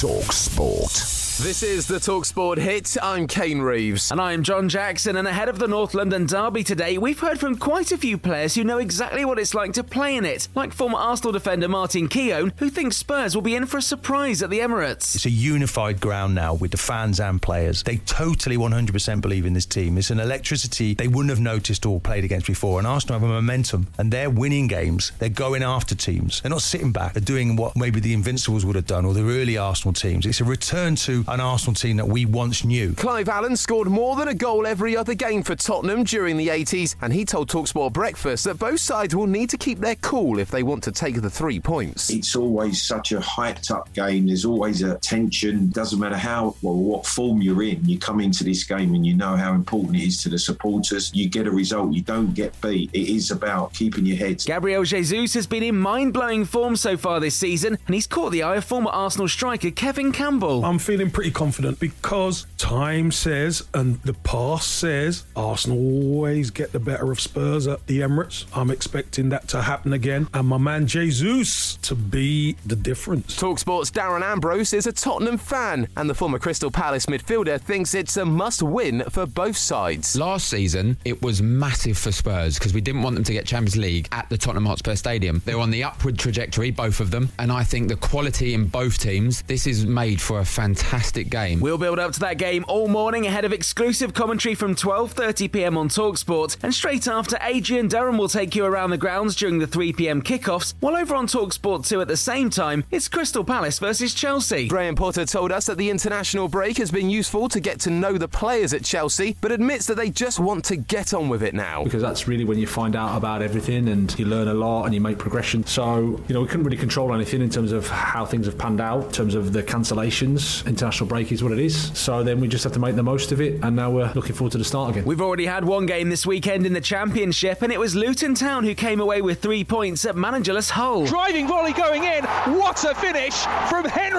Talk Sport. This is the Talksport hit. I'm Kane Reeves. And I'm John Jackson. And ahead of the North London Derby today, we've heard from quite a few players who know exactly what it's like to play in it, like former Arsenal defender Martin Keown, who thinks Spurs will be in for a surprise at the Emirates. It's a unified ground now with the fans and players. They totally 100% believe in this team. It's an electricity they wouldn't have noticed or played against before. And Arsenal have a momentum, and they're winning games. They're going after teams. They're not sitting back. They're doing what maybe the Invincibles would have done or the early Arsenal teams. It's a return to an Arsenal team that we once knew. Clive Allen scored more than a goal every other game for Tottenham during the 80s, and he told Talksport Breakfast that both sides will need to keep their cool if they want to take the three points. It's always such a hyped up game. There's always a tension. Doesn't matter how well what form you're in. You come into this game and you know how important it is to the supporters. You get a result. You don't get beat. It is about keeping your heads. Gabriel Jesus has been in mind blowing form so far this season, and he's caught the eye of former Arsenal striker Kevin Campbell. I'm feeling pretty confident because time says and the past says Arsenal always get the better of Spurs at the Emirates. I'm expecting that to happen again, and my man Jesus to be the difference. Talksport's Darren Ambrose is a Tottenham fan, and the former Crystal Palace midfielder thinks it's a must win for both sides. Last season, it was massive for Spurs because we didn't want them to get Champions League at the Tottenham Hotspur Stadium. They're on the upward trajectory, both of them, and I think the quality in both teams, this is made for a fantastic game game. We'll build up to that game all morning ahead of exclusive commentary from 12:30 p.m. on Talksport, and straight after Adrian Durham will take you around the grounds during the 3 p.m. kickoffs. While over on Talksport 2 at the same time, it's Crystal Palace versus Chelsea. Graham Potter told us that the international break has been useful to get to know the players at Chelsea, but admits that they just want to get on with it now. Because that's really when you find out about everything and you learn a lot and you make progression. So, you know, we couldn't really control anything in terms of how things have panned out, in terms of the cancellations. International break is what it is. So then we just have to make the most of it, and now we're looking forward to the start again. We've already had one game this weekend in the Championship, and it was Luton Town who came away with three points at managerless Hull. Driving volley going in. What a finish from Henry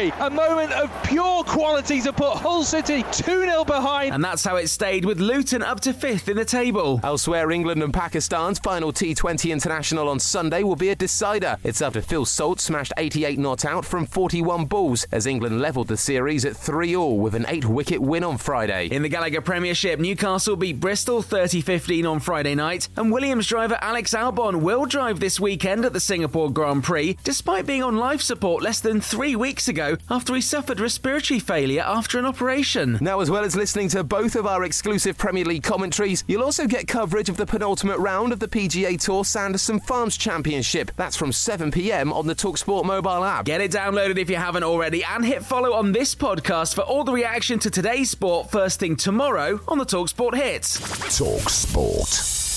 Lansbury. A moment of pure quality to put Hull City 2 0 behind. And that's how it stayed with Luton up to fifth in the table. Elsewhere, England and Pakistan's final T20 international on Sunday will be a decider. It's after Phil Salt smashed 88 not out from 41 balls as England levelled the series at 3 all with an 8 wicket win on Friday. In the Gallagher Premiership, Newcastle beat Bristol 30 15 on Friday night, and Williams driver Alex Albon will drive this weekend at the Singapore Grand Prix, despite being on life support less than three weeks ago after he suffered respiratory failure after an operation. Now, as well as listening to both of our exclusive Premier League commentaries, you'll also get coverage of the penultimate round of the PGA Tour Sanderson Farms Championship. That's from 7 pm on the Talksport mobile app. Get it downloaded if you haven't already, and hit follow on this podcast for all the reaction to today's sport first thing tomorrow on the Talksport Hits. Talksport.